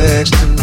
next to me.